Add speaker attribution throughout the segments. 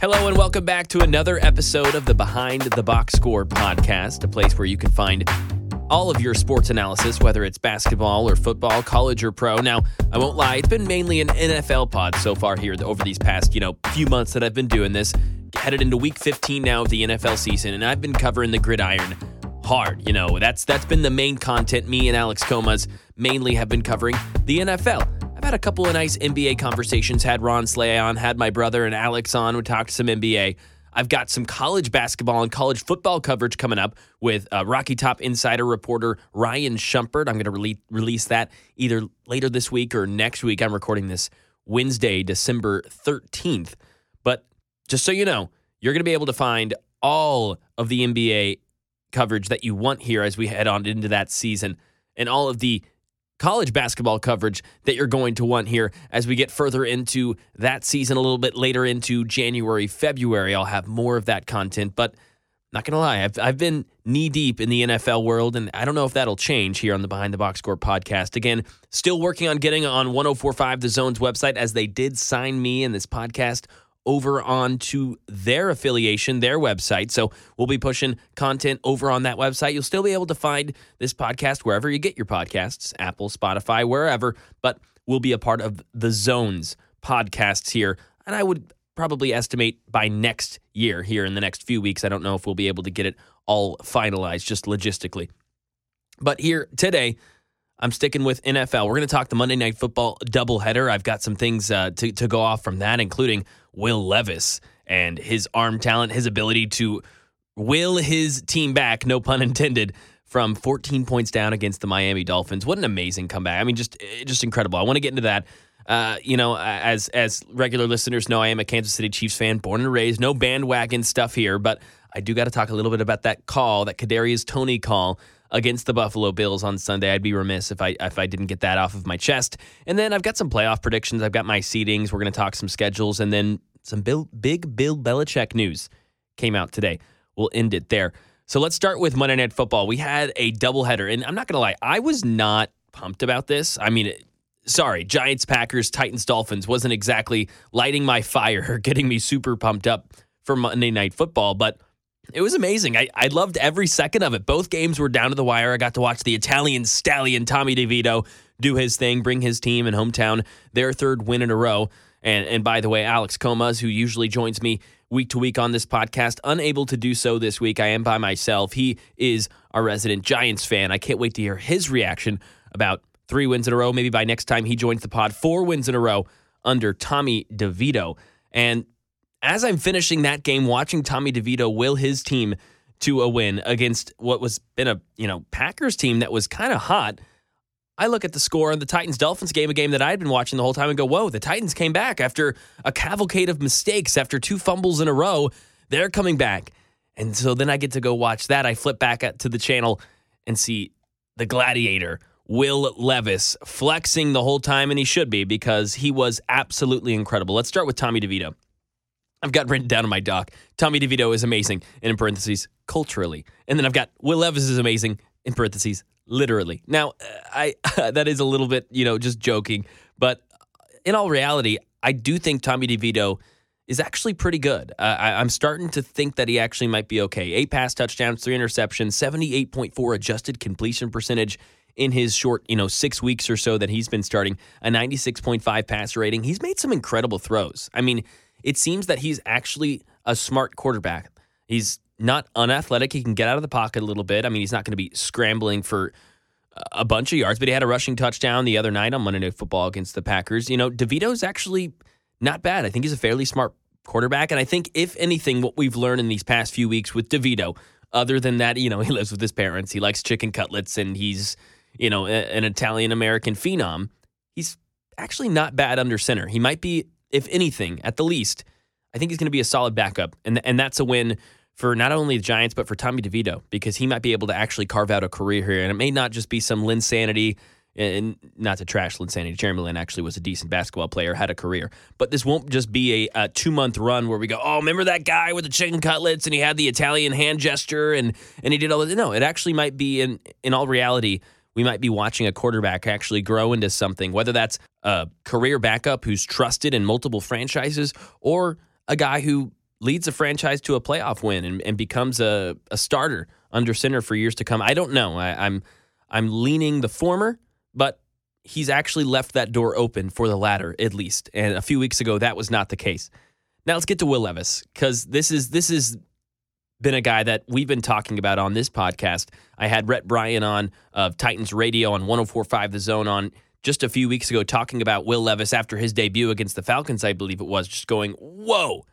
Speaker 1: Hello, and welcome back to another episode of the Behind the Box Score podcast, a place where you can find all of your sports analysis, whether it's basketball or football, college or pro. Now, I won't lie, it's been mainly an NFL pod so far here over these past, you know, few months that I've been doing this. Headed into week 15 now of the NFL season, and I've been covering the gridiron hard. You know, that's that's been the main content. Me and Alex Comas mainly have been covering the NFL. Had a couple of nice NBA conversations. Had Ron Slay on, had my brother and Alex on. We talked some NBA. I've got some college basketball and college football coverage coming up with uh, Rocky Top insider reporter Ryan Shumpert. I'm going to rele- release that either later this week or next week. I'm recording this Wednesday, December 13th. But just so you know, you're going to be able to find all of the NBA coverage that you want here as we head on into that season and all of the college basketball coverage that you're going to want here as we get further into that season a little bit later into January, February. I'll have more of that content, but not going to lie, I've, I've been knee deep in the NFL world, and I don't know if that'll change here on the Behind the Box Score podcast. Again, still working on getting on 1045 The Zone's website as they did sign me in this podcast over onto their affiliation, their website. So we'll be pushing content over on that website. You'll still be able to find this podcast wherever you get your podcasts Apple, Spotify, wherever, but we'll be a part of the Zones podcasts here. And I would probably estimate by next year, here in the next few weeks. I don't know if we'll be able to get it all finalized just logistically. But here today, I'm sticking with NFL. We're going to talk the Monday Night Football doubleheader. I've got some things uh, to, to go off from that, including Will Levis and his arm talent, his ability to will his team back, no pun intended, from 14 points down against the Miami Dolphins. What an amazing comeback. I mean, just eh, just incredible. I want to get into that. Uh, you know, as as regular listeners know, I am a Kansas City Chiefs fan, born and raised. No bandwagon stuff here, but I do got to talk a little bit about that call, that Kadarius Toney call against the Buffalo Bills on Sunday. I'd be remiss if I if I didn't get that off of my chest. And then I've got some playoff predictions. I've got my seedings. We're going to talk some schedules, and then some Bill, big Bill Belichick news came out today. We'll end it there. So let's start with Monday Night Football. We had a doubleheader, and I'm not going to lie, I was not pumped about this. I mean, sorry, Giants, Packers, Titans, Dolphins wasn't exactly lighting my fire, or getting me super pumped up for Monday Night Football, but it was amazing. I, I loved every second of it. Both games were down to the wire. I got to watch the Italian stallion Tommy DeVito do his thing, bring his team and hometown their third win in a row. And and by the way, Alex Comas, who usually joins me week to week on this podcast, unable to do so this week. I am by myself. He is our resident Giants fan. I can't wait to hear his reaction about three wins in a row. Maybe by next time he joins the pod, four wins in a row under Tommy DeVito. And as I'm finishing that game, watching Tommy DeVito will his team to a win against what was been a you know Packers team that was kind of hot. I look at the score on the Titans Dolphins game, a game that I had been watching the whole time, and go, whoa, the Titans came back after a cavalcade of mistakes, after two fumbles in a row. They're coming back. And so then I get to go watch that. I flip back to the channel and see the gladiator, Will Levis, flexing the whole time, and he should be because he was absolutely incredible. Let's start with Tommy DeVito. I've got written down on my doc. Tommy DeVito is amazing, and in parentheses, culturally. And then I've got Will Levis is amazing, in parentheses, literally. Now, I that is a little bit, you know, just joking, but in all reality, I do think Tommy DeVito is actually pretty good. Uh, I, am starting to think that he actually might be okay. Eight pass touchdowns, three interceptions, 78.4 adjusted completion percentage in his short, you know, six weeks or so that he's been starting, a 96.5 passer rating. He's made some incredible throws. I mean, it seems that he's actually a smart quarterback. He's not unathletic. He can get out of the pocket a little bit. I mean, he's not going to be scrambling for a bunch of yards, but he had a rushing touchdown the other night on Monday Night Football against the Packers. You know, DeVito's actually not bad. I think he's a fairly smart quarterback. And I think, if anything, what we've learned in these past few weeks with DeVito, other than that, you know, he lives with his parents, he likes chicken cutlets, and he's, you know, an Italian American phenom, he's actually not bad under center. He might be, if anything, at the least, I think he's going to be a solid backup. And, and that's a win for not only the Giants, but for Tommy DeVito, because he might be able to actually carve out a career here. And it may not just be some Linsanity, and not to trash Linsanity. Jeremy Lin actually was a decent basketball player, had a career. But this won't just be a, a two month run where we go, oh, remember that guy with the chicken cutlets and he had the Italian hand gesture and, and he did all that. No, it actually might be, in, in all reality, we might be watching a quarterback actually grow into something, whether that's a career backup who's trusted in multiple franchises or a guy who leads a franchise to a playoff win and, and becomes a, a starter under center for years to come. I don't know. I, I'm I'm leaning the former, but he's actually left that door open for the latter at least. And a few weeks ago, that was not the case. Now let's get to Will Levis because this is this is been a guy that we've been talking about on this podcast. I had Rhett Bryan on of Titans Radio on 1045 The Zone on just a few weeks ago talking about Will Levis after his debut against the Falcons, I believe it was, just going, whoa,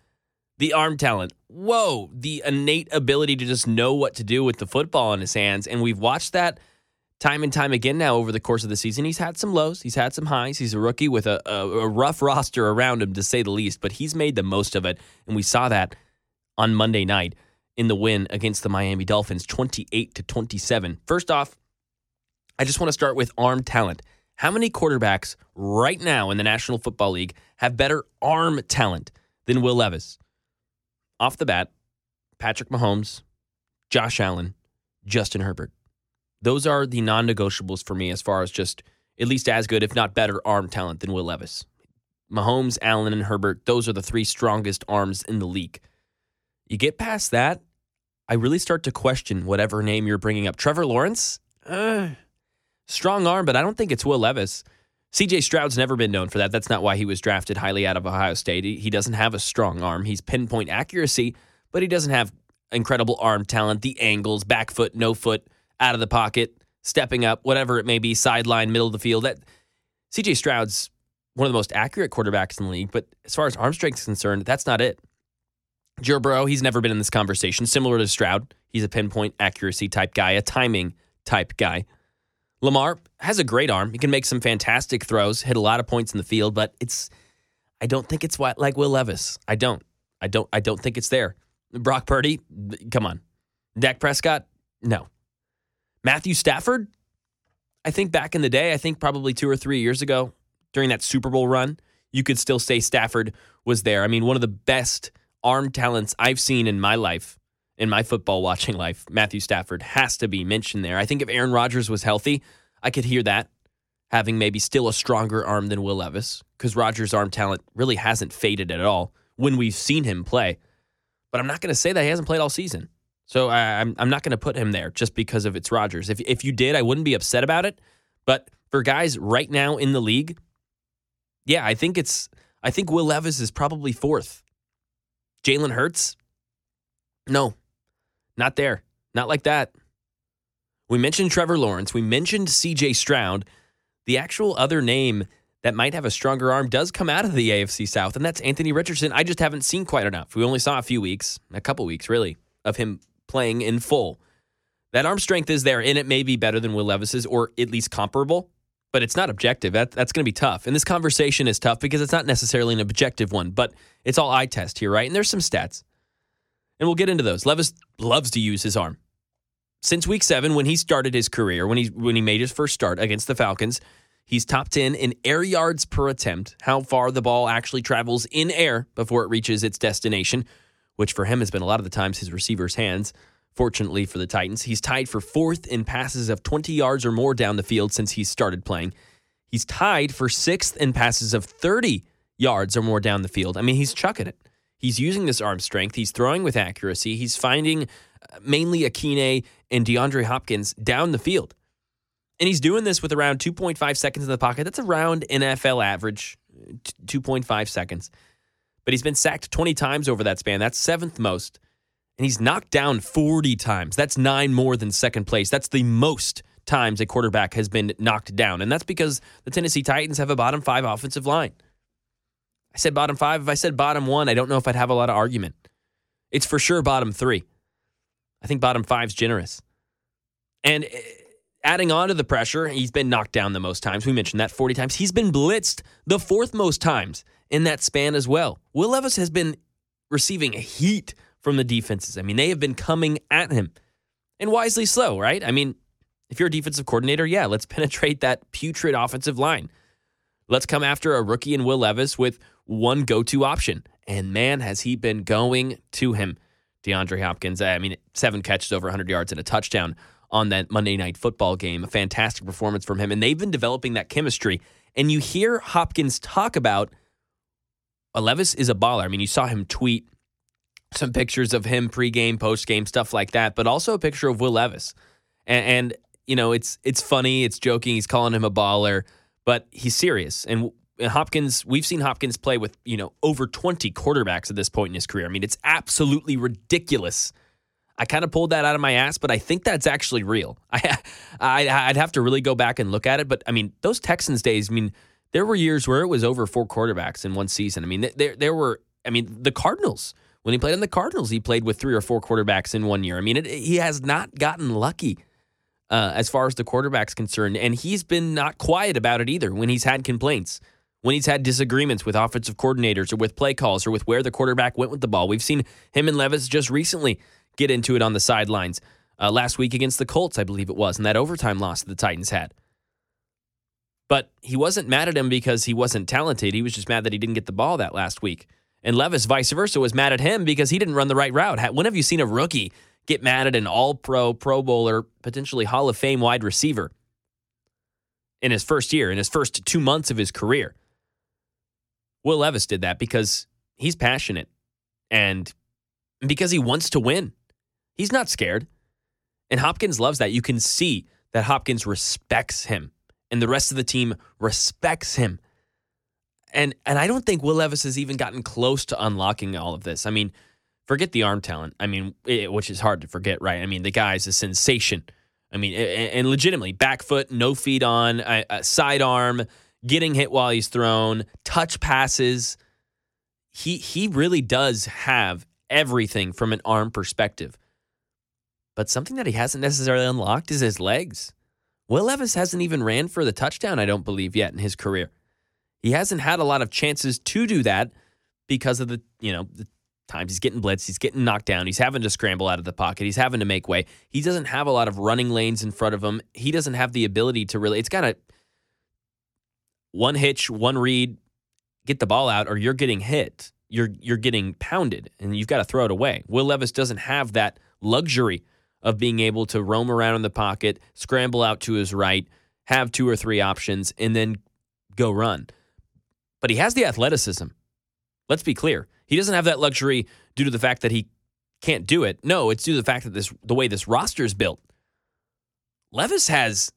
Speaker 1: the arm talent, whoa, the innate ability to just know what to do with the football in his hands. And we've watched that time and time again now over the course of the season. He's had some lows, he's had some highs. He's a rookie with a, a, a rough roster around him, to say the least, but he's made the most of it. And we saw that on Monday night in the win against the Miami Dolphins, 28 to 27. First off, I just want to start with arm talent. How many quarterbacks right now in the National Football League have better arm talent than Will Levis? Off the bat, Patrick Mahomes, Josh Allen, Justin Herbert. Those are the non negotiables for me as far as just at least as good, if not better, arm talent than Will Levis. Mahomes, Allen, and Herbert, those are the three strongest arms in the league. You get past that, I really start to question whatever name you're bringing up. Trevor Lawrence, uh, strong arm, but I don't think it's Will Levis. CJ Stroud's never been known for that. That's not why he was drafted highly out of Ohio State. He doesn't have a strong arm. He's pinpoint accuracy, but he doesn't have incredible arm talent, the angles, back foot, no foot, out of the pocket, stepping up, whatever it may be, sideline, middle of the field. That CJ Stroud's one of the most accurate quarterbacks in the league, but as far as arm strength is concerned, that's not it. Joe Burrow, he's never been in this conversation. Similar to Stroud, he's a pinpoint accuracy type guy, a timing type guy. Lamar has a great arm. He can make some fantastic throws, hit a lot of points in the field, but it's I don't think it's like Will Levis. I don't. I don't I don't think it's there. Brock Purdy, come on. Dak Prescott, no. Matthew Stafford, I think back in the day, I think probably 2 or 3 years ago during that Super Bowl run, you could still say Stafford was there. I mean, one of the best arm talents I've seen in my life, in my football watching life, Matthew Stafford has to be mentioned there. I think if Aaron Rodgers was healthy, I could hear that having maybe still a stronger arm than Will Levis because Rodgers' arm talent really hasn't faded at all when we've seen him play. But I'm not going to say that he hasn't played all season. So I, I'm, I'm not going to put him there just because of it's Rodgers. If, if you did, I wouldn't be upset about it. But for guys right now in the league, yeah, I think it's I think Will Levis is probably fourth. Jalen Hurts? No, not there. Not like that. We mentioned Trevor Lawrence. We mentioned CJ Stroud. The actual other name that might have a stronger arm does come out of the AFC South, and that's Anthony Richardson. I just haven't seen quite enough. We only saw a few weeks, a couple weeks really, of him playing in full. That arm strength is there, and it may be better than Will Levis's, or at least comparable but it's not objective. That, that's going to be tough. And this conversation is tough because it's not necessarily an objective one, but it's all eye test here, right? And there's some stats. And we'll get into those. Levis loves to use his arm. Since week seven, when he started his career, when he when he made his first start against the Falcons, he's top 10 in air yards per attempt, how far the ball actually travels in air before it reaches its destination, which for him has been a lot of the times his receiver's hands. Fortunately for the Titans, he's tied for fourth in passes of 20 yards or more down the field since he started playing. He's tied for sixth in passes of 30 yards or more down the field. I mean, he's chucking it. He's using this arm strength. He's throwing with accuracy. He's finding uh, mainly Ikhine and DeAndre Hopkins down the field. And he's doing this with around 2.5 seconds in the pocket. That's around NFL average, 2.5 seconds. But he's been sacked 20 times over that span. That's seventh most and he's knocked down 40 times. That's nine more than second place. That's the most times a quarterback has been knocked down. And that's because the Tennessee Titans have a bottom five offensive line. I said bottom five. If I said bottom one, I don't know if I'd have a lot of argument. It's for sure bottom three. I think bottom five's generous. And eh, adding on to the pressure, he's been knocked down the most times. We mentioned that 40 times. He's been blitzed the fourth most times in that span as well. Will Levis has been receiving heat from the defenses. I mean, they have been coming at him and wisely slow, right? I mean, if you're a defensive coordinator, yeah, let's penetrate that putrid offensive line. Let's come after a rookie in Will Levis with one go to option. And man, has he been going to him. DeAndre Hopkins, I mean, seven catches over 100 yards and a touchdown on that Monday night football game. A fantastic performance from him. And they've been developing that chemistry. And you hear Hopkins talk about Levis is a baller. I mean, you saw him tweet some pictures of him pregame, postgame, stuff like that, but also a picture of Will Levis. And, and you know, it's it's funny, it's joking. He's calling him a baller, but he's serious. And Hopkins, we've seen Hopkins play with you know over 20 quarterbacks at this point in his career. I mean, it's absolutely ridiculous. I kind of pulled that out of my ass, but I think that's actually real. I, I I'd have to really go back and look at it, but I mean, those Texans days. I mean, there were years where it was over four quarterbacks in one season. I mean, there there were. I mean, the Cardinals when he played in the Cardinals, he played with three or four quarterbacks in one year. I mean, it, he has not gotten lucky uh, as far as the quarterback's concerned. And he's been not quiet about it either when he's had complaints, when he's had disagreements with offensive coordinators or with play calls or with where the quarterback went with the ball. We've seen him and Levis just recently get into it on the sidelines uh, last week against the Colts, I believe it was, and that overtime loss that the Titans had. But he wasn't mad at him because he wasn't talented. He was just mad that he didn't get the ball that last week. And Levis, vice versa, was mad at him because he didn't run the right route. When have you seen a rookie get mad at an all pro, pro bowler, potentially Hall of Fame wide receiver in his first year, in his first two months of his career. Will Levis did that because he's passionate and because he wants to win. He's not scared. And Hopkins loves that. You can see that Hopkins respects him and the rest of the team respects him. And and I don't think Will Levis has even gotten close to unlocking all of this. I mean, forget the arm talent. I mean, it, which is hard to forget, right? I mean, the guy's a sensation. I mean, and, legitimately, back foot, no feet on, a sidearm, getting hit while he's thrown, touch passes. He he really does have everything from an arm perspective. But something that he hasn't necessarily unlocked is his legs. Will Levis hasn't even ran for the touchdown, I don't believe, yet in his career. He hasn't had a lot of chances to do that because of the, you know, the times he's getting blitzed, he's getting knocked down, he's having to scramble out of the pocket, he's having to make way. He doesn't have a lot of running lanes in front of him. He doesn't have the ability to really, it's kind of one hitch, one read, get the ball out, or you're getting hit. You're you're getting pounded and you've got to throw it away. Will Levis doesn't have that luxury of being able to roam around in the pocket, scramble out to his right, have two or three options, and then go run. But he has the athleticism. Let's be clear. He doesn't have that luxury due to the fact that he can't do it. No, it's due to the fact that this the way this roster is built. Levis has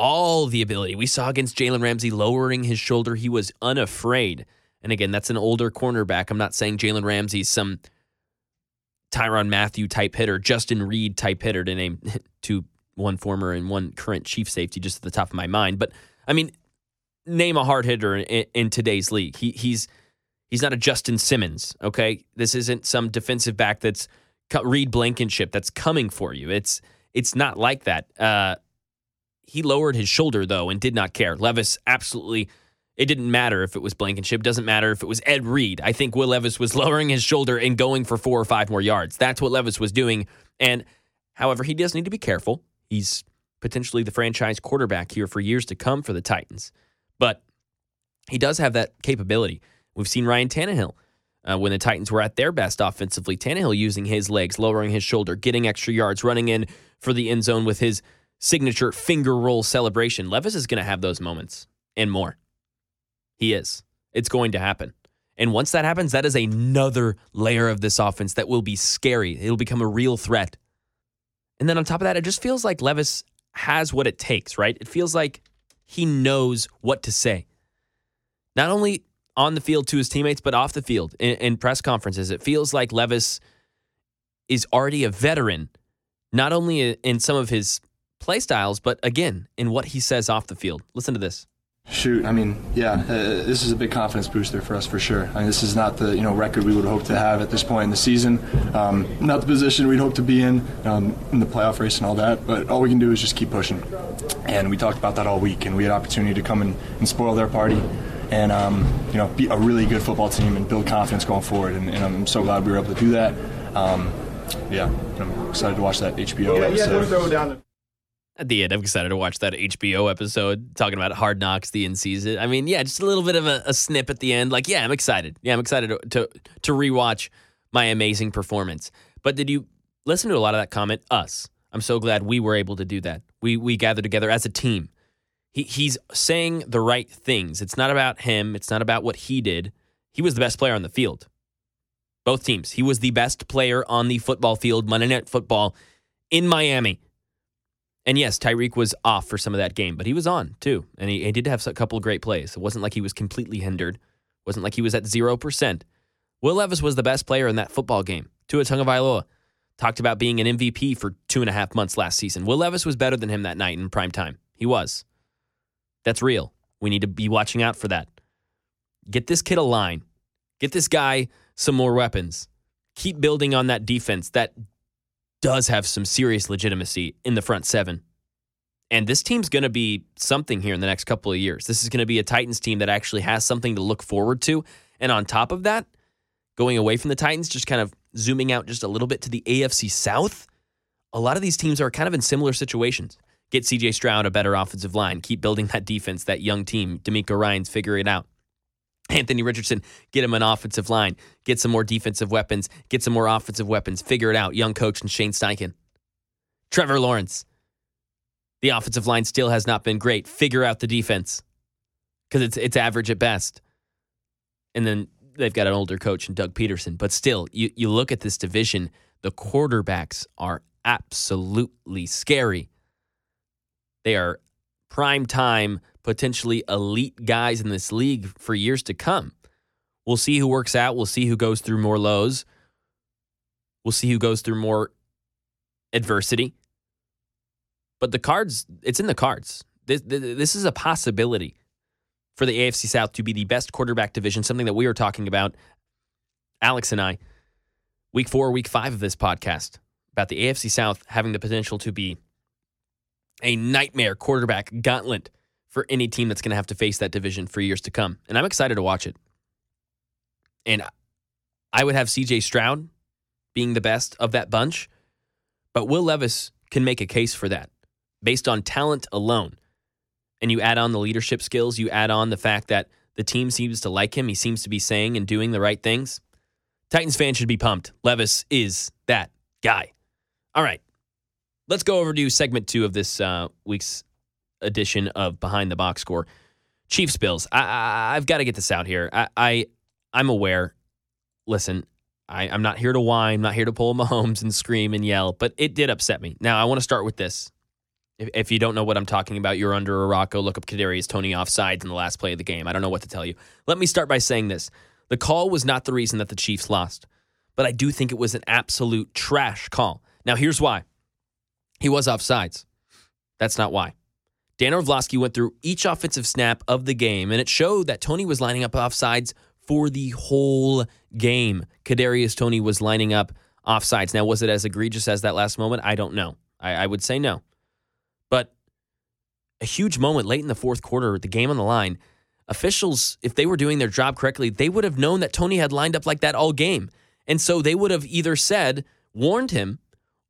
Speaker 1: all the ability. We saw against Jalen Ramsey lowering his shoulder. He was unafraid. And again, that's an older cornerback. I'm not saying Jalen Ramsey's some Tyrann Mathieu type hitter, Justin Reid type hitter to name two, one former and one current chief safety just at the top of my mind. But I mean, name a hard hitter in, in today's league. He, he's He's not a Justin Simmons, okay? This isn't some defensive back that's Reed Blankenship that's coming for you. It's it's not like that. Uh, he lowered his shoulder though and did not care. Levis absolutely. It didn't matter if it was Blankenship. Doesn't matter if it was Ed Reed. I think Will Levis was lowering his shoulder and going for four or five more yards. That's what Levis was doing. And however, he does need to be careful. He's potentially the franchise quarterback here for years to come for the Titans. But he does have that capability. We've seen Ryan Tannehill uh, when the Titans were at their best offensively. Tannehill using his legs, lowering his shoulder, getting extra yards, running in for the end zone with his signature finger roll celebration. Levis is going to have those moments and more. He is. It's going to happen. And once that happens, that is another layer of this offense that will be scary. It'll become a real threat. And then on top of that, it just feels like Levis has what it takes, right? It feels like he knows what to say. Not only on the field to his teammates, but off the field in, in press conferences. It feels like Levis is already a veteran, not only in some of his play styles, but again, in what he says off the field. Listen to this.
Speaker 2: Shoot, I mean, yeah, uh, this is a big confidence booster for us for sure. I mean, this is not the you know record we would hope to have at this point in the season, um, not the position we'd hope to be in um, in the playoff race and all that. But all we can do is just keep pushing, and we talked about that all week, and we had opportunity to come and, and spoil their party and um, you know be a really good football team and build confidence going forward. And, and I'm so glad we were able to do that. Um, yeah, I'm excited to watch that HBO yeah, episode. Yeah, throw down
Speaker 1: at the end, I'm excited to watch that HBO episode talking about Hard Knocks, the end season. I mean, yeah, just a little bit of a, a snip at the end. Like, yeah, I'm excited. Yeah, I'm excited to, to to rewatch my amazing performance. But did you listen to a lot of that comment? Us. I'm so glad we were able to do that. We we gathered together as a team he, he's saying the right things. It's not about him. It's not about what he did. He was the best player on the field. Both teams. He was the best player on the football field, Monday Night Football in Miami. And yes, Tyreek was off for some of that game, but he was on too. And he, he did have a couple of great plays. It wasn't like he was completely hindered. It wasn't like he was at 0%. Will Levis was the best player in that football game. Tua Tagovailoa talked about being an MVP for two and a half months last season. Will Levis was better than him that night in prime time. He was. That's real. We need to be watching out for that. Get this kid a line. Get this guy some more weapons. Keep building on that defense that does have some serious legitimacy in the front seven. And this team's going to be something here in the next couple of years. This is going to be a Titans team that actually has something to look forward to. And on top of that, going away from the Titans, just kind of zooming out just a little bit to the AFC South, a lot of these teams are kind of in similar situations. Get CJ Stroud a better offensive line, keep building that defense, that young team. DeMeco Ryans figure it out. Anthony Richardson, get him an offensive line, get some more defensive weapons, get some more offensive weapons, figure it out. Young coach and Shane Steichen. Trevor Lawrence, the offensive line still has not been great. Figure out the defense because it's it's average at best. And then they've got an older coach in Doug Pederson. but still, you you look at this division, the quarterbacks are absolutely scary. They are prime time, potentially elite guys in this league for years to come. We'll see who works out. We'll see who goes through more lows. We'll see who goes through more adversity. But the cards, it's in the cards. This, this is a possibility for the AFC South to be the best quarterback division, something that we were talking about, Alex and I, week four, week five of this podcast, about the AFC South having the potential to be a nightmare quarterback gauntlet for any team that's going to have to face that division for years to come. And I'm excited to watch it. And I would have CJ Stroud being the best of that bunch, but Will Levis can make a case for that based on talent alone. And you add on the leadership skills, you add on the fact that the team seems to like him, he seems to be saying and doing the right things. Titans fans should be pumped. Levis is that guy. All right. Let's go over to segment two of this uh, week's edition of Behind the Box Score. Chiefs Bills. I, I have got to get this out here. I, I I'm aware. Listen, I, I'm not here to whine, I'm not here to pull Mahomes and scream and yell, but it did upset me. Now I want to start with this. If, if you don't know what I'm talking about, you're under a rock. Go look up Kadarius Toney offsides in the last play of the game. I don't know what to tell you. Let me start by saying this: the call was not the reason that the Chiefs lost, but I do think it was an absolute trash call. Now here's why. He was offsides. That's not why. Dan Orlovsky went through each offensive snap of the game, and it showed that Toney was lining up offsides for the whole game. Kadarius Toney was lining up offsides. Now, was it as egregious as that last moment? I don't know. I, I would say no. But a huge moment late in the fourth quarter, the game on the line. Officials, if they were doing their job correctly, they would have known that Toney had lined up like that all game. And so they would have either said, warned him,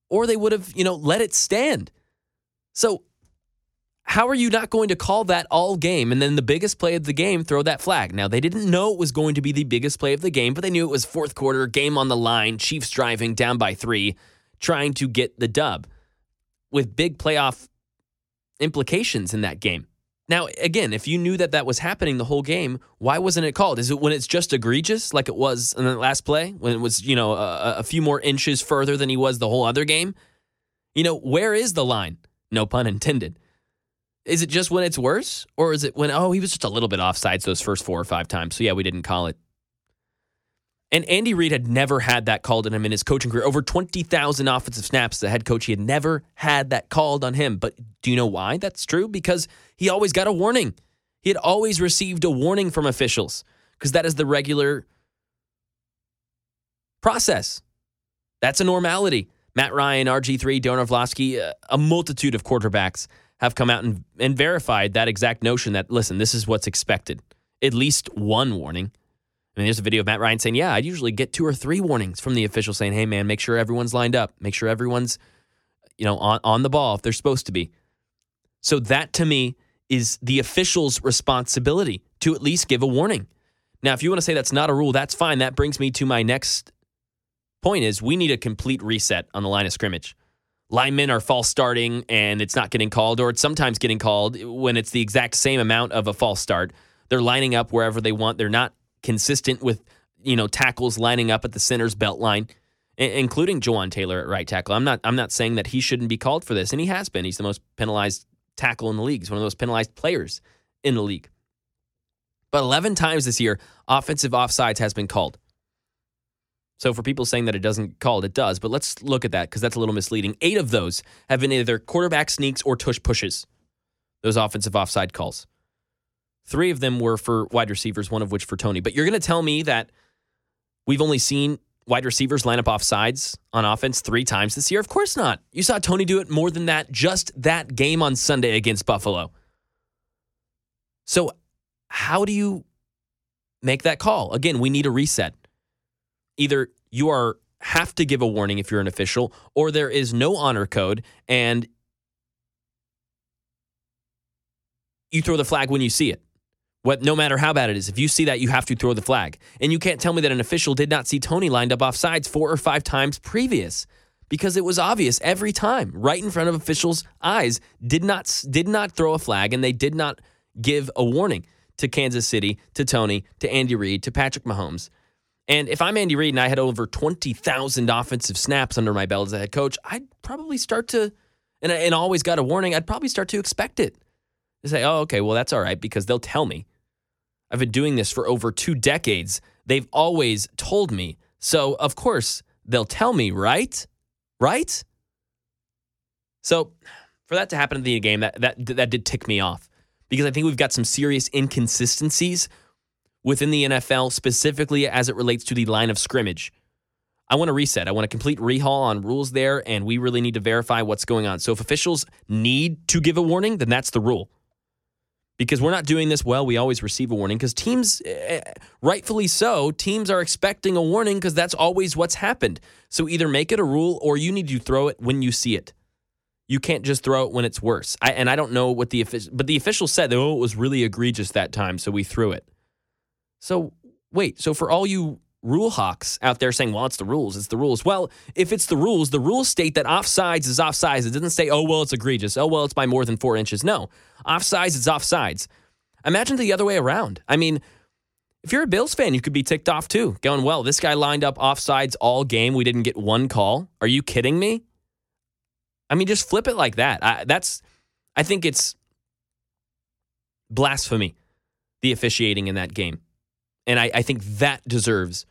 Speaker 1: or they would have, you know, let it stand. So how are you not going to call that all game and then the biggest play of the game throw that flag? Now they didn't know it was going to be the biggest play of the game, but they knew it was fourth quarter, game on the line, Chiefs driving down by 3, trying to get the dub with big playoff implications in that game. Now, again, if you knew that that was happening the whole game, why wasn't it called? Is it when it's just egregious, like it was in the last play, when it was, you know, a, a few more inches further than he was the whole other game? You know, where is the line? No pun intended. Is it just when it's worse? Or is it when, oh, he was just a little bit offsides those first four or five times. So, yeah, we didn't call it. And Andy Reid had never had that called on him in his coaching career. Over 20,000 offensive snaps the head coach. He had never had that called on him. But do you know why that's true? Because he always got a warning. He had always received a warning from officials because that is the regular process. That's a normality. Matt Ryan, RG3, Darren Orlovsky, uh, a multitude of quarterbacks have come out and, and verified that exact notion that, listen, this is what's expected. At least one warning. I mean, there's a video of Matt Ryan saying, yeah, I usually get two or three warnings from the official saying, hey, man, make sure everyone's lined up. Make sure everyone's, you know, on, on the ball if they're supposed to be. So that to me is the official's responsibility to at least give a warning. Now, if you want to say that's not a rule, that's fine. That brings me to my next point is we need a complete reset on the line of scrimmage linemen are false starting and it's not getting called, or it's sometimes getting called when it's the exact same amount of a false start. They're lining up wherever they want. They're not consistent with you know, tackles lining up at the center's belt line, including Jawaan Taylor at right tackle. I'm not I'm not saying that he shouldn't be called for this, and he has been. He's the most penalized tackle in the league. He's one of the most penalized players in the league. But 11 times this year, offensive offsides has been called. So for people saying that it doesn't call it, it does. But let's look at that because that's a little misleading. Eight of those have been either quarterback sneaks or tush pushes. Those offensive offside calls. Three of them were for wide receivers, one of which for Toney. But you're going to tell me that we've only seen wide receivers line up off sides on offense three times this year? Of course not. You saw Toney do it more than that just that game on Sunday against Buffalo. So, how do you make that call? Again, we need a reset. Either you are have to give a warning if you're an official, or there is no honor code and you throw the flag when you see it. What, no matter how bad it is, if you see that, you have to throw the flag. And you can't tell me that an official did not see Toney lined up off sides four or five times previous because it was obvious every time, right in front of officials' eyes, did not did not throw a flag and they did not give a warning to Kansas City, to Toney, to Andy Reid, to Patrick Mahomes. And if I'm Andy Reid and I had over 20,000 offensive snaps under my belt as a head coach, I'd probably start to, and, and always got a warning, I'd probably start to expect it. To say, oh, okay, well, that's all right because they'll tell me. I've been doing this for over two decades. They've always told me. So, of course, they'll tell me, right? Right? So, for that to happen in the game, that, that, that did tick me off because I think we've got some serious inconsistencies within the NFL, specifically as it relates to the line of scrimmage. I want to reset. I want a complete rehaul on rules there, and we really need to verify what's going on. So if officials need to give a warning, then that's the rule because we're not doing this well. We always receive a warning because teams, eh, rightfully so, teams are expecting a warning because that's always what's happened. So either make it a rule or you need to throw it when you see it. You can't just throw it when it's worse. I, and I don't know what the official, but the official said, oh, it was really egregious that time, so we threw it. So wait, so for all you rule hawks out there saying, well, it's the rules, it's the rules. Well, if it's the rules, the rules state that offsides is offsides. It doesn't say, oh, well, it's egregious. Oh, well, it's by more than four inches. No, offsides is offsides. Imagine the other way around. I mean, if you're a Bills fan, you could be ticked off too, going, well, this guy lined up offsides all game. We didn't get one call. Are you kidding me? I mean, just flip it like that. I, that's, I think it's blasphemy, the officiating in that game. And I, I think that deserves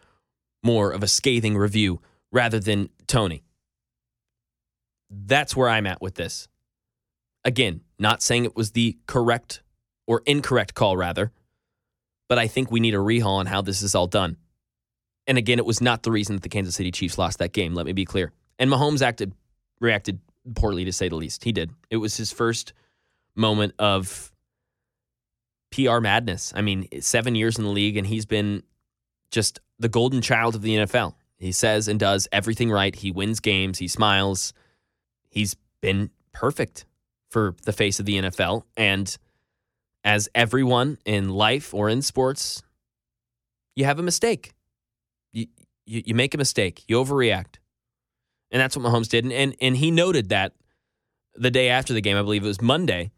Speaker 1: more of a scathing review rather than Toney. That's where I'm at with this. Again, not saying it was the correct or incorrect call, rather, but I think we need a rehaul on how this is all done. And again, it was not the reason that the Kansas City Chiefs lost that game. Let me be clear. And Mahomes acted reacted poorly to say the least. He did. It was his first moment of PR madness. I mean, seven years in the league, and he's been just the golden child of the NFL. He says and does everything right. He wins games. He smiles. He's been perfect for the face of the NFL. And as everyone in life or in sports, you have a mistake. You, you, you make a mistake. You overreact. And that's what Mahomes did. And, and, and he noted that the day after the game, I believe it was Monday,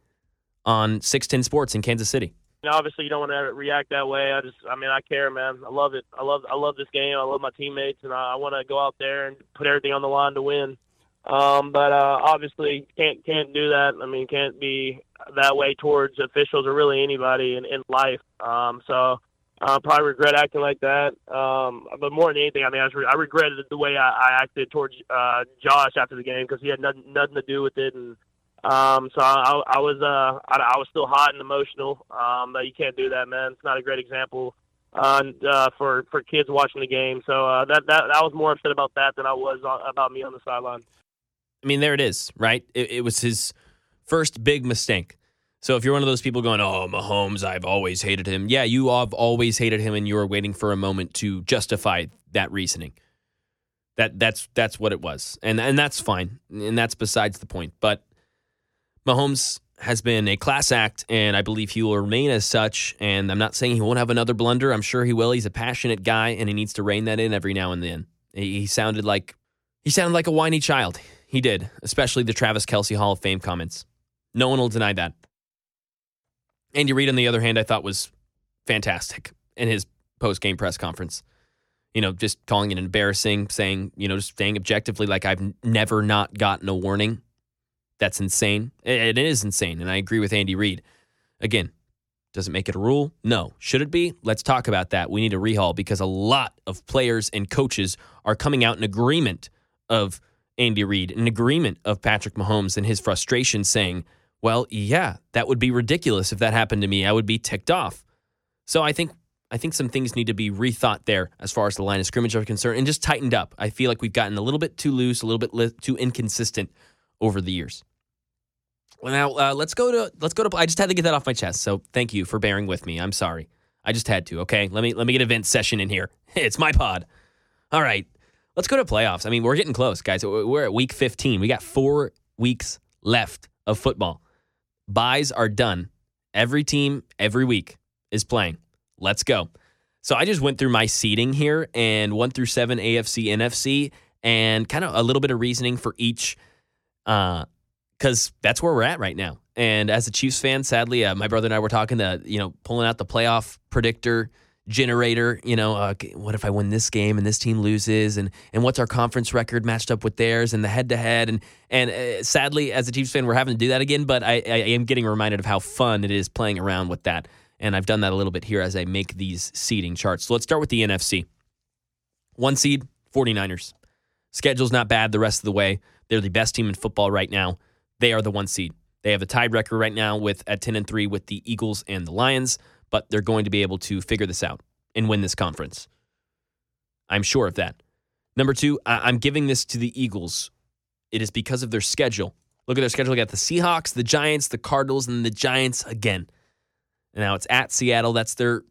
Speaker 1: on 610 Sports in Kansas City
Speaker 3: know, obviously you don't want to react that way. I just, I mean, I care, man. I love it. I love, I love this game. I love my teammates, and I, I want to go out there and put everything on the line to win. Um, but uh, obviously can't can't do that. I mean, can't be that way towards officials or really anybody in, in life. Um, so I probably regret acting like that. Um, but more than anything, I mean, I, re- I regretted the way I, I acted towards uh, Josh after the game because he had nothing, nothing to do with it, and um, so I, I was uh, I, I was still hot and emotional. Um, but you can't do that, man. It's not a great example uh, uh, for for kids watching the game. So uh, that that I was more upset about that than I was about me on the sideline.
Speaker 1: I mean, there it is, right? It, it was his first big mistake. So if you're one of those people going, "Oh, Mahomes, I've always hated him," yeah, you have always hated him, and you were waiting for a moment to justify that reasoning. That that's that's what it was, and and that's fine, and that's besides the point. But Mahomes has been a class act, and I believe he will remain as such. And I'm not saying he won't have another blunder. I'm sure he will. He's a passionate guy, and he needs to rein that in every now and then. He sounded like he sounded like a whiny child. He did, especially the Travis Kelce Hall of Fame comments. No one will deny that. Andy Reid, on the other hand, I thought was fantastic in his post game press conference. you know, just calling it embarrassing, saying, you know, just saying objectively, like I've never not gotten a warning. That's insane. It is insane. And I agree with Andy Reid. Again, does it make it a rule? No. Should it be? Let's talk about that. We need a rehaul because a lot of players and coaches are coming out in agreement of Andy Reid, in agreement of Patrick Mahomes and his frustration, saying, well, yeah, that would be ridiculous if that happened to me. I would be ticked off. So I think I think some things need to be rethought there as far as the line of scrimmage are concerned and just tightened up. I feel like we've gotten a little bit too loose, a little bit li- too inconsistent over the years. Well, now uh, let's go to let's go to. I just had to get that off my chest. So thank you for bearing with me. I'm sorry. I just had to. Okay, let me let me get a vent session in here. it's my pod. All right, let's go to playoffs. I mean, we're getting close, guys. We're at week 15. We got four weeks left of football. Buys are done. Every team, every week is playing. Let's go. So I just went through my seating here and one through seven AFC, NFC, and kind of a little bit of reasoning for each. Uh, because that's where we're at right now. And as a Chiefs fan, sadly, uh, my brother and I were talking to, you know, pulling out the playoff predictor generator. You know, uh, what if I win this game and this team loses, and and what's our conference record matched up with theirs, and the head to head, and and uh, sadly, as a Chiefs fan, we're having to do that again. But I, I am getting reminded of how fun it is playing around with that, and I've done that a little bit here as I make these seeding charts. So let's start with the NFC. One seed, 49ers. Schedule's not bad the rest of the way. They're the best team in football right now they are the one seed. They have a tied record right now with at 10 and 3 with the Eagles and the Lions, but they're going to be able to figure this out and win this conference. I'm sure of that. Number two, I'm giving this to the Eagles. It is because of their schedule. Look at their schedule. They got the Seahawks, the Giants, the Cardinals, and the Giants again. Now it's at Seattle. That's their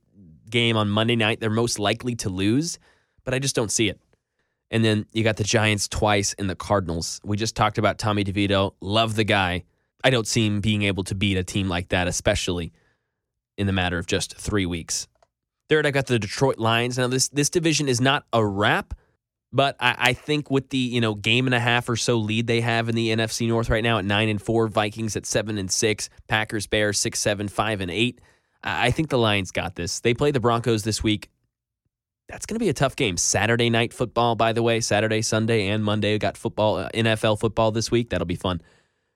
Speaker 1: game on Monday night. They're most likely to lose, but I just don't see it. And then you got the Giants twice and the Cardinals. We just talked about Tommy DeVito. Love the guy. I don't see him being able to beat a team like that, especially in the matter of just three weeks. Third, I got the Detroit Lions. Now, this this division is not a wrap, but I, I, think with the you know game and a half or so lead they have in the NFC North right now at nine and four, Vikings at seven and six, Packers, Bears six, seven, five and eight. I think the Lions got this. They play the Broncos this week that's going to be a tough game. Saturday night football, by the way, Saturday, Sunday, and Monday. We got football, uh, NFL football this week. That'll be fun.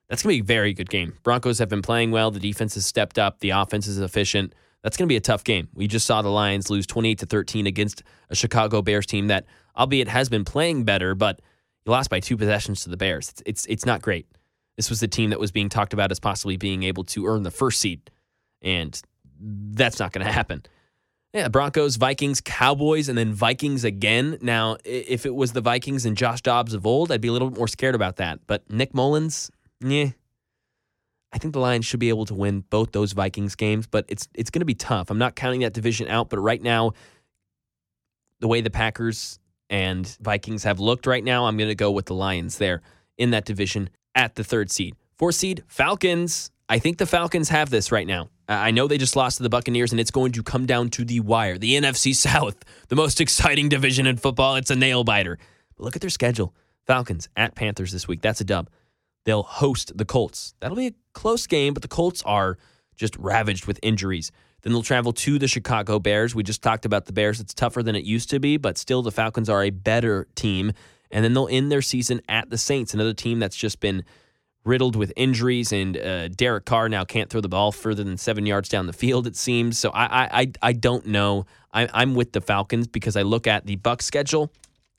Speaker 1: That's going to be a very good game. Broncos have been playing well. The defense has stepped up. The offense is efficient. That's going to be a tough game. We just saw the Lions lose 28 to 13 against a Chicago Bears team that, albeit has been playing better, but you lost by two possessions to the Bears. It's, it's, it's not great. This was the team that was being talked about as possibly being able to earn the first seed, and that's not going to happen. Yeah, Broncos, Vikings, Cowboys, and then Vikings again. Now, if it was the Vikings and Josh Dobbs of old, I'd be a little bit more scared about that. But Nick Mullens, yeah, I think the Lions should be able to win both those Vikings games, but it's it's going to be tough. I'm not counting that division out, but right now, the way the Packers and Vikings have looked right now, I'm going to go with the Lions there in that division at the third seed. Fourth seed, Falcons. I think the Falcons have this right now. I know they just lost to the Buccaneers, and it's going to come down to the wire. The NFC South, the most exciting division in football. It's a nail biter. But look at their schedule Falcons at Panthers this week. That's a dub. They'll host the Colts. That'll be a close game, but the Colts are just ravaged with injuries. Then they'll travel to the Chicago Bears. We just talked about the Bears. It's tougher than it used to be, but still, the Falcons are a better team. And then they'll end their season at the Saints, another team that's just been riddled with injuries, and uh, Derek Carr now can't throw the ball further than seven yards down the field. It seems so. I I I don't know. I, I'm with the Falcons because I look at the Buck schedule,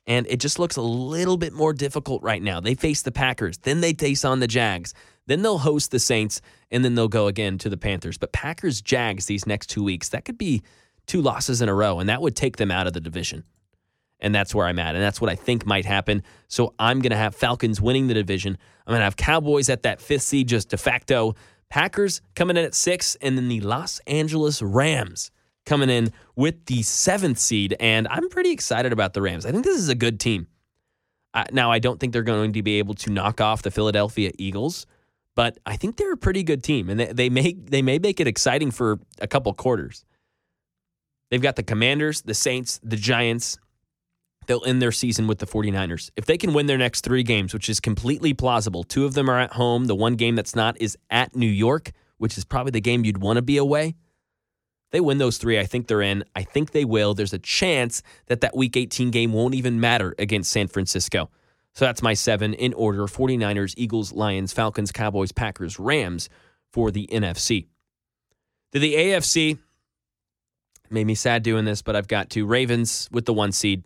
Speaker 1: and it just looks a little bit more difficult right now. They face the Packers, then they face on the Jags, then they'll host the Saints, and then they'll go again to the Panthers. But Packers Jags these next two weeks that could be two losses in a row, and that would take them out of the division. And that's where I'm at. And that's what I think might happen. So I'm going to have Falcons winning the division. I'm going to have Cowboys at that fifth seed, just de facto. Packers coming in at six, and then the Los Angeles Rams coming in with the seventh seed. And I'm pretty excited about the Rams. I think this is a good team. Uh, now, I don't think they're going to be able to knock off the Philadelphia Eagles, but I think they're a pretty good team, and they, they may they may make it exciting for a couple quarters. They've got the Commanders, the Saints, the Giants, they'll end their season with the 49ers. If they can win their next three games, which is completely plausible, two of them are at home. The one game that's not is at New York, which is probably the game you'd want to be away. They win those three. I think they're in. I think they will. There's a chance that that week 18 game won't even matter against San Francisco. So that's my seven in order 49ers, Eagles, Lions, Falcons, Cowboys, Packers, Rams for the NFC. To the AFC, made me sad doing this, but I've got to. Ravens with the one seed.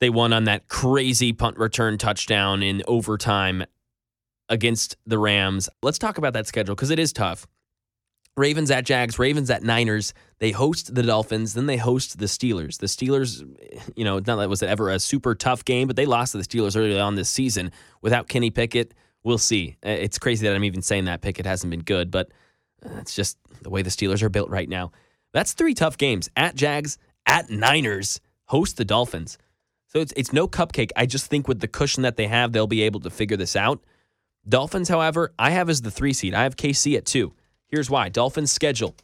Speaker 1: They won on that crazy punt return touchdown in overtime against the Rams. Let's talk about that schedule because it is tough. Ravens at Jags, Ravens at Niners. They host the Dolphins, then they host the Steelers. The Steelers, you know, not that was ever a super tough game, but they lost to the Steelers early on this season without Kenny Pickett. We'll see. Uh, it's crazy that I'm even saying that Pickett hasn't been good, but it's just the way the Steelers are built right now. That's three tough games at Jags, at Niners, host the Dolphins. So it's it's no cupcake. I just think with the cushion that they have, they'll be able to figure this out. Dolphins, however, I have as the three seed. I have KC at two. Here's why Dolphins schedule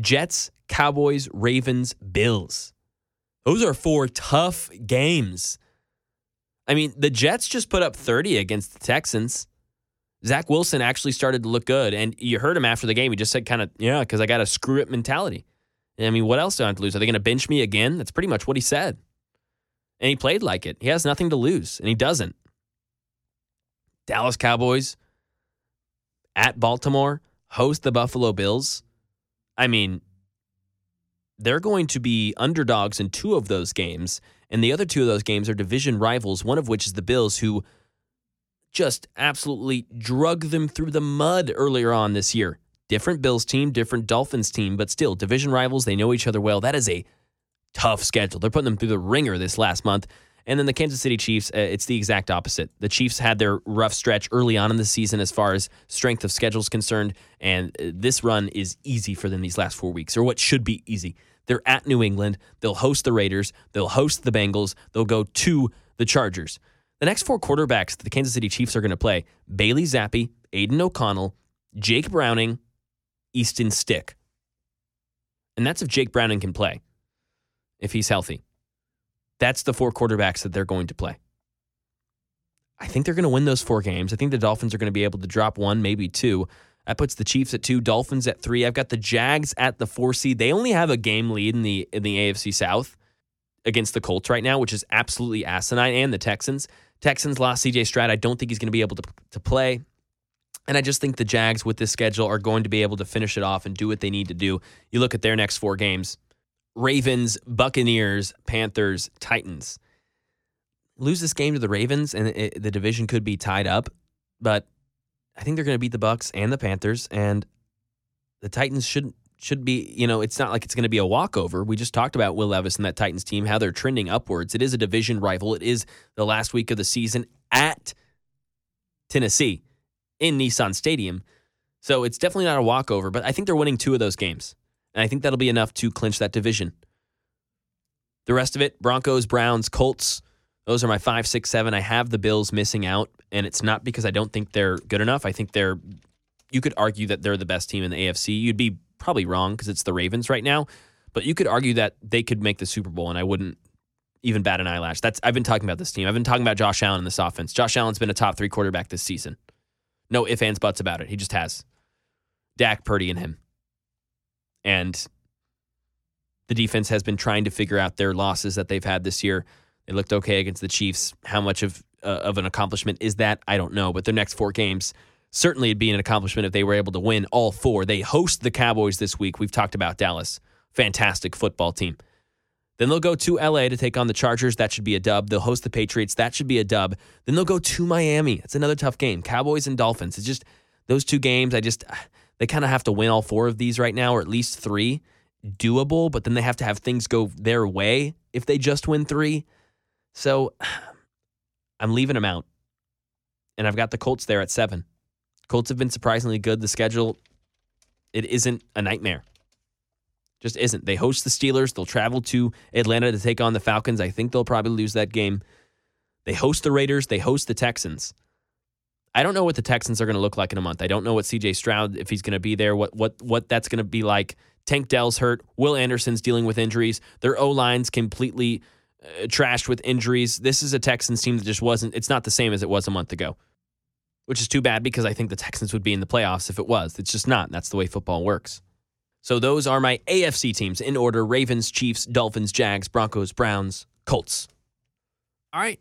Speaker 1: Jets, Cowboys, Ravens, Bills. Those are four tough games. I mean, the Jets just put up 30 against the Texans. Zach Wilson actually started to look good. And you heard him after the game. He just said, kind of, yeah, because I got a screw it mentality. I mean, what else do I have to lose? Are they going to bench me again? That's pretty much what he said. And he played like it. He has nothing to lose, and he doesn't. Dallas Cowboys at Baltimore host the Buffalo Bills. I mean, they're going to be underdogs in two of those games, and the other two of those games are division rivals, one of which is the Bills, who just absolutely drug them through the mud earlier on this year. Different Bills team, different Dolphins team, but still division rivals. They know each other well. That is a tough schedule. They're putting them through the ringer this last month. And then the Kansas City Chiefs, uh, it's the exact opposite. The Chiefs had their rough stretch early on in the season as far as strength of schedule is concerned, and uh, this run is easy for them these last four weeks, or what should be easy. They're at New England. They'll host the Raiders. They'll host the Bengals. They'll go to the Chargers. The next four quarterbacks that the Kansas City Chiefs are going to play Bailey Zappe, Aidan O'Connell, Jake Browning, Easton Stick. And that's if Jake Browning can play, if he's healthy. That's the four quarterbacks that they're going to play. I think they're going to win those four games. I think the Dolphins are going to be able to drop one, maybe two. That puts the Chiefs at two, Dolphins at three. I've got the Jags at the four seed. They only have a game lead in the in the AFC South against the Colts right now, which is absolutely asinine, and the Texans. Texans lost CJ Stroud. I don't think he's going to be able to, to play. And I just think the Jags with this schedule are going to be able to finish it off and do what they need to do. You look at their next four games Ravens, Buccaneers, Panthers, Titans. Lose this game to the Ravens, and it, the division could be tied up. But I think they're going to beat the Bucks and the Panthers, and the Titans should should be. You know, it's not like it's going to be a walkover. We just talked about Will Levis and that Titans team, how they're trending upwards. It is a division rival. It is the last week of the season at Tennessee in Nissan Stadium, so it's definitely not a walkover. But I think they're winning two of those games. And I think that'll be enough to clinch that division. The rest of it Broncos, Browns, Colts. Those are my five, six, seven. I have the Bills missing out, and it's not because I don't think they're good enough. I think they're, you could argue that they're the best team in the AFC. You'd be probably wrong because it's the Ravens right now, but you could argue that they could make the Super Bowl, and I wouldn't even bat an eyelash. That's I've been talking about this team. I've been talking about Josh Allen in this offense. Josh Allen's been a top three quarterback this season. No ifs, ands, buts about it. He just has. Dak, Purdy, and him. And the defense has been trying to figure out their losses that they've had this year. They looked okay against the Chiefs. How much of uh, of an accomplishment is that? I don't know. But their next four games certainly it'd be an accomplishment if they were able to win all four. They host the Cowboys this week. We've talked about Dallas. Fantastic football team. Then they'll go to LA to take on the Chargers. That should be a dub. They'll host the Patriots. That should be a dub. Then they'll go to Miami. It's another tough game. Cowboys and Dolphins. It's just those two games. I just they kind of have to win all four of these right now, or at least three. Doable, but then they have to have things go their way if they just win three. So I'm leaving them out. And I've got the Colts there at seven. Colts have been surprisingly good. The schedule, it isn't a nightmare. Just isn't. They host the Steelers. They'll travel to Atlanta to take on the Falcons. I think they'll probably lose that game. They host the Raiders. They host the Texans. I don't know what the Texans are going to look like in a month. I don't know what CJ Stroud if he's going to be there. What what what that's going to be like. Tank Dell's hurt. Will Anderson's dealing with injuries. Their O line's completely uh, trashed with injuries. This is a Texans team that just wasn't. It's not the same as it was a month ago, which is too bad because I think the Texans would be in the playoffs if it was. It's just not. That's the way football works. So those are my AFC teams in order Ravens, Chiefs, Dolphins, Jags, Broncos, Browns, Colts. All right.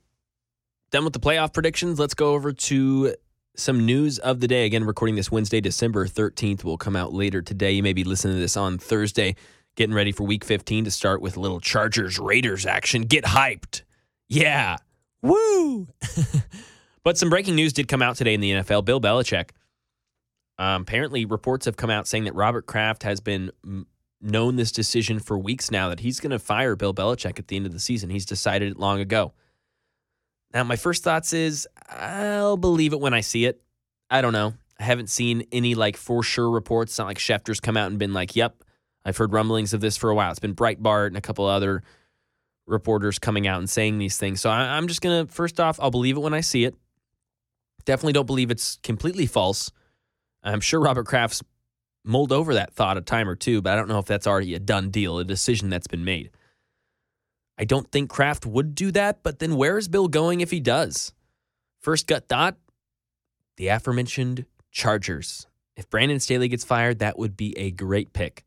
Speaker 1: Done with the playoff predictions. Let's go over to some news of the day. Again, recording this Wednesday, December 13th, will come out later today. You may be listening to this on Thursday, getting ready for week 15 to start with a little Chargers Raiders action. Get hyped. Yeah. Woo. but some breaking news did come out today in the NFL. Bill Belichick um, apparently, reports have come out saying that Robert Kraft has been known this decision for weeks now that he's going to fire Bill Belichick at the end of the season. He's decided it long ago. Now, my first thoughts is I'll believe it when I see it. I don't know. I haven't seen any like for sure reports. Not like Schefter's come out and been like, "Yep, I've heard rumblings of this for a while." It's been Breitbart and a couple other reporters coming out and saying these things. So I, I'm just gonna first off, I'll believe it when I see it. Definitely don't believe it's completely false. I'm sure Robert Kraft's mulled over that thought a time or two, but I don't know if that's already a done deal, a decision that's been made. I don't think Kraft would do that, but then where is Bill going if he does? First gut thought the aforementioned Chargers. If Brandon Staley gets fired, that would be a great pick.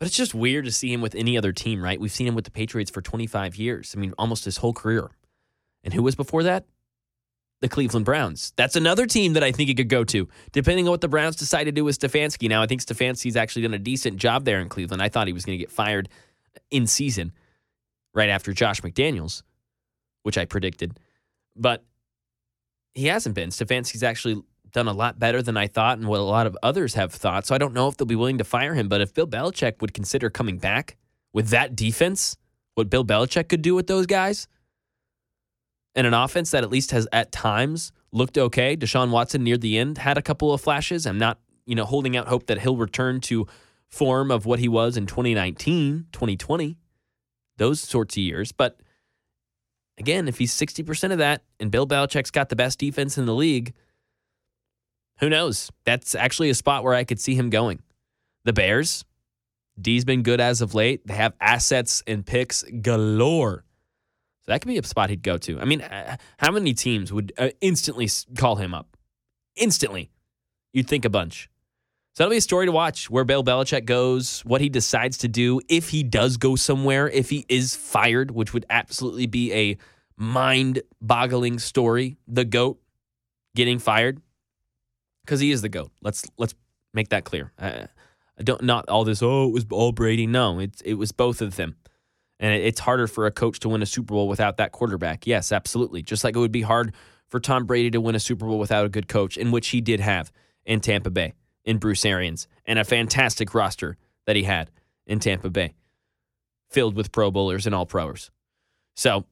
Speaker 1: But it's just weird to see him with any other team, right? We've seen him with the Patriots for 25 years. I mean, almost his whole career. And who was before that? the Cleveland Browns. That's another team that I think he could go to, depending on what the Browns decide to do with Stefanski. Now, I think Stefanski's actually done a decent job there in Cleveland. I thought he was going to get fired in season right after Josh McDaniels, which I predicted. But he hasn't been. Stefanski's actually done a lot better than I thought and what a lot of others have thought. So I don't know if they'll be willing to fire him. But if Bill Belichick would consider coming back with that defense, what Bill Belichick could do with those guys – and an offense that at least has at times looked okay. Deshaun Watson near the end had a couple of flashes. I'm not, you know, holding out hope that he'll return to form of what he was in 2019, 2020, those sorts of years. But again, if he's 60% of that and Bill Belichick's got the best defense in the league, who knows? That's actually a spot where I could see him going. The Bears, D's been good as of late. They have assets and picks galore. So that could be a spot he'd go to. I mean, uh, how many teams would uh, instantly call him up? Instantly. You'd think a bunch. So that'll be a story to watch where Bill Belichick goes, what he decides to do, if he does go somewhere, if he is fired, which would absolutely be a mind boggling story. The GOAT getting fired because he is the GOAT. Let's, let's make that clear. Uh, I don't, not all this, oh, it was all Brady. No, it, it was both of them. And it's harder for a coach to win a Super Bowl without that quarterback. Yes, absolutely. Just like it would be hard for Tom Brady to win a Super Bowl without a good coach, in which he did have in Tampa Bay, in Bruce Arians, and a fantastic roster that he had in Tampa Bay, filled with Pro Bowlers and All Pros. So,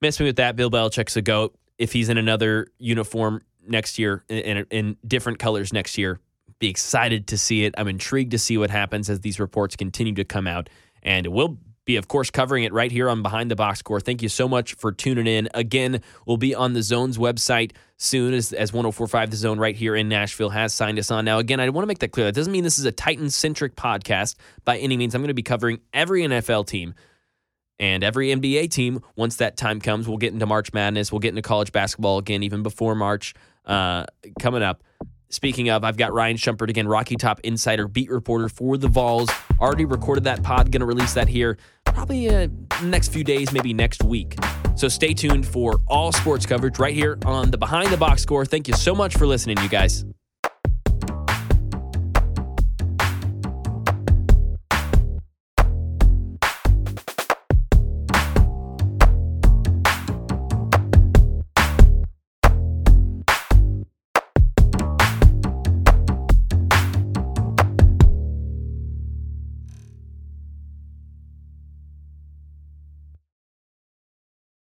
Speaker 1: miss me with that. Bill Belichick's a goat. If he's in another uniform next year, in, in different colors next year, be excited to see it. I'm intrigued to see what happens as these reports continue to come out. And we'll be, of course, covering it right here on Behind the Box Score. Thank you so much for tuning in. Again, we'll be on the Zone's website soon as, as 1045 The Zone right here in Nashville has signed us on. Now, again, I want to make that clear. That doesn't mean this is a Titan centric podcast by any means. I'm going to be covering every NFL team and every NBA team once that time comes. We'll get into March Madness. We'll get into college basketball again, even before March uh, coming up. Speaking of, I've got Ryan Schumpert again, Rocky Top Insider beat reporter for the Vols. Already recorded that pod, going to release that here probably uh, next few days, maybe next week. So stay tuned for all sports coverage right here on the Behind the Box Score. Thank you so much for listening, you guys.